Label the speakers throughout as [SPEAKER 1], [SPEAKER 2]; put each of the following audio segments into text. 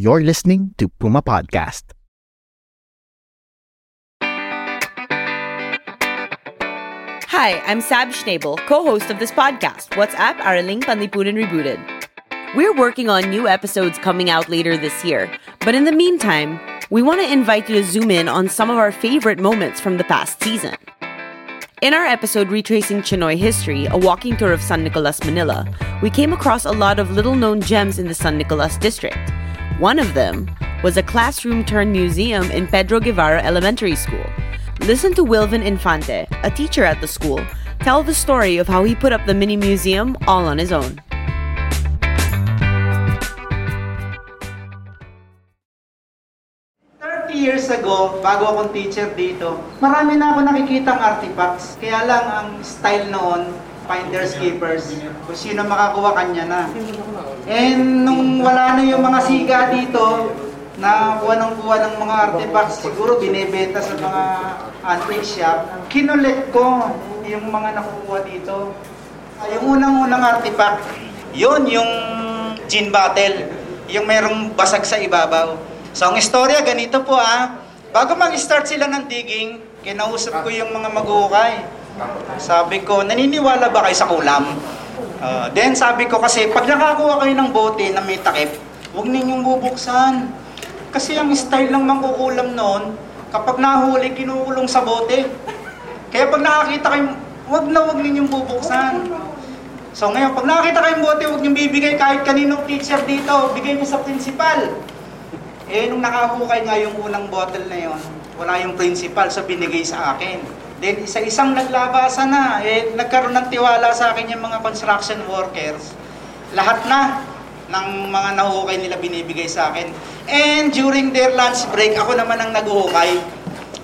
[SPEAKER 1] You're listening to Puma Podcast.
[SPEAKER 2] Hi, I'm Sab Schnabel, co-host of this podcast, What's AP, Araling Panlipunan Rebooted. We're working on new episodes coming out later this year, but in the meantime, we want to invite you to zoom in on some of our favorite moments from the past season. In our episode retracing Chinoy history, a walking tour of San Nicolas, Manila, we came across a lot of little known gems in the San Nicolas district. One of them was a classroom turned museum in Pedro Guevara Elementary School. Listen to Wilvin Infante, a teacher at the school, tell the story of how he put up the mini museum all on his own.
[SPEAKER 3] years ago, bago akong teacher dito, marami na ako nakikitang artifacts. Kaya lang ang style noon, finders keepers, kung sino makakuha kanya na. And nung wala na yung mga siga dito, na kuha ng kuha ng mga artifacts, siguro binebenta sa mga antique shop, kinulit ko yung mga nakukuha dito. Ah, Yung unang-unang artifact, yun yung gin bottle, yung merong basag sa ibabaw. So ang istorya ganito po ah, bago mag-start sila ng digging, kinausap ko yung mga maguhukay. Sabi ko, naniniwala ba kayo sa kulam? Ah, then sabi ko kasi, pag nakakuha kayo ng bote na may takip, huwag ninyong bubuksan. Kasi ang style ng mangkukulam noon, kapag nahuli, kinukulong sa bote. Kaya pag nakakita kayo, huwag na huwag ninyong bubuksan. So ngayon, pag nakakita kayong bote, huwag niyong bibigay kahit kaninong teacher dito, bigay niyo sa principal. Eh, nung nakahukay nga yung unang bottle na yon, wala yung principal, so binigay sa akin. Then, isa-isang naglabasa na, eh, nagkaroon ng tiwala sa akin yung mga construction workers. Lahat na ng mga nahuhukay nila binibigay sa akin. And during their lunch break, ako naman ang naguhukay.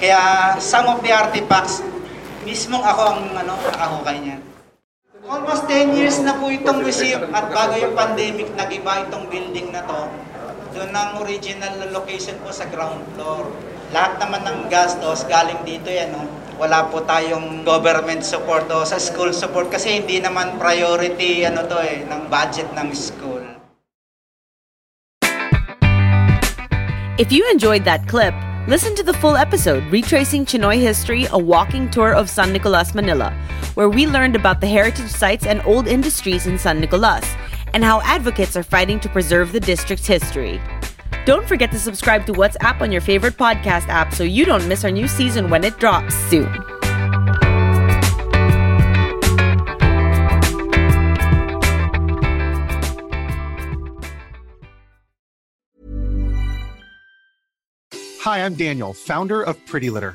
[SPEAKER 3] Kaya some of the artifacts, mismong ako ang ano, nakahukay niyan. Almost 10 years na po itong museum at bago yung pandemic, nag-iba itong building na to. Doon ang original na location po sa ground floor. Lahat naman ng gastos galing dito yan. No? Wala po tayong government support o sa school support kasi hindi naman priority ano to eh, ng budget ng school.
[SPEAKER 2] If you enjoyed that clip, listen to the full episode retracing Chinoy history, a walking tour of San Nicolas, Manila, where we learned about the heritage sites and old industries in San Nicolas and how advocates are fighting to preserve the district's history. Don't forget to subscribe to What's AP on your favorite podcast app so you don't miss our new season when it drops soon.
[SPEAKER 4] Hi, I'm Daniel, founder of Pretty Litter.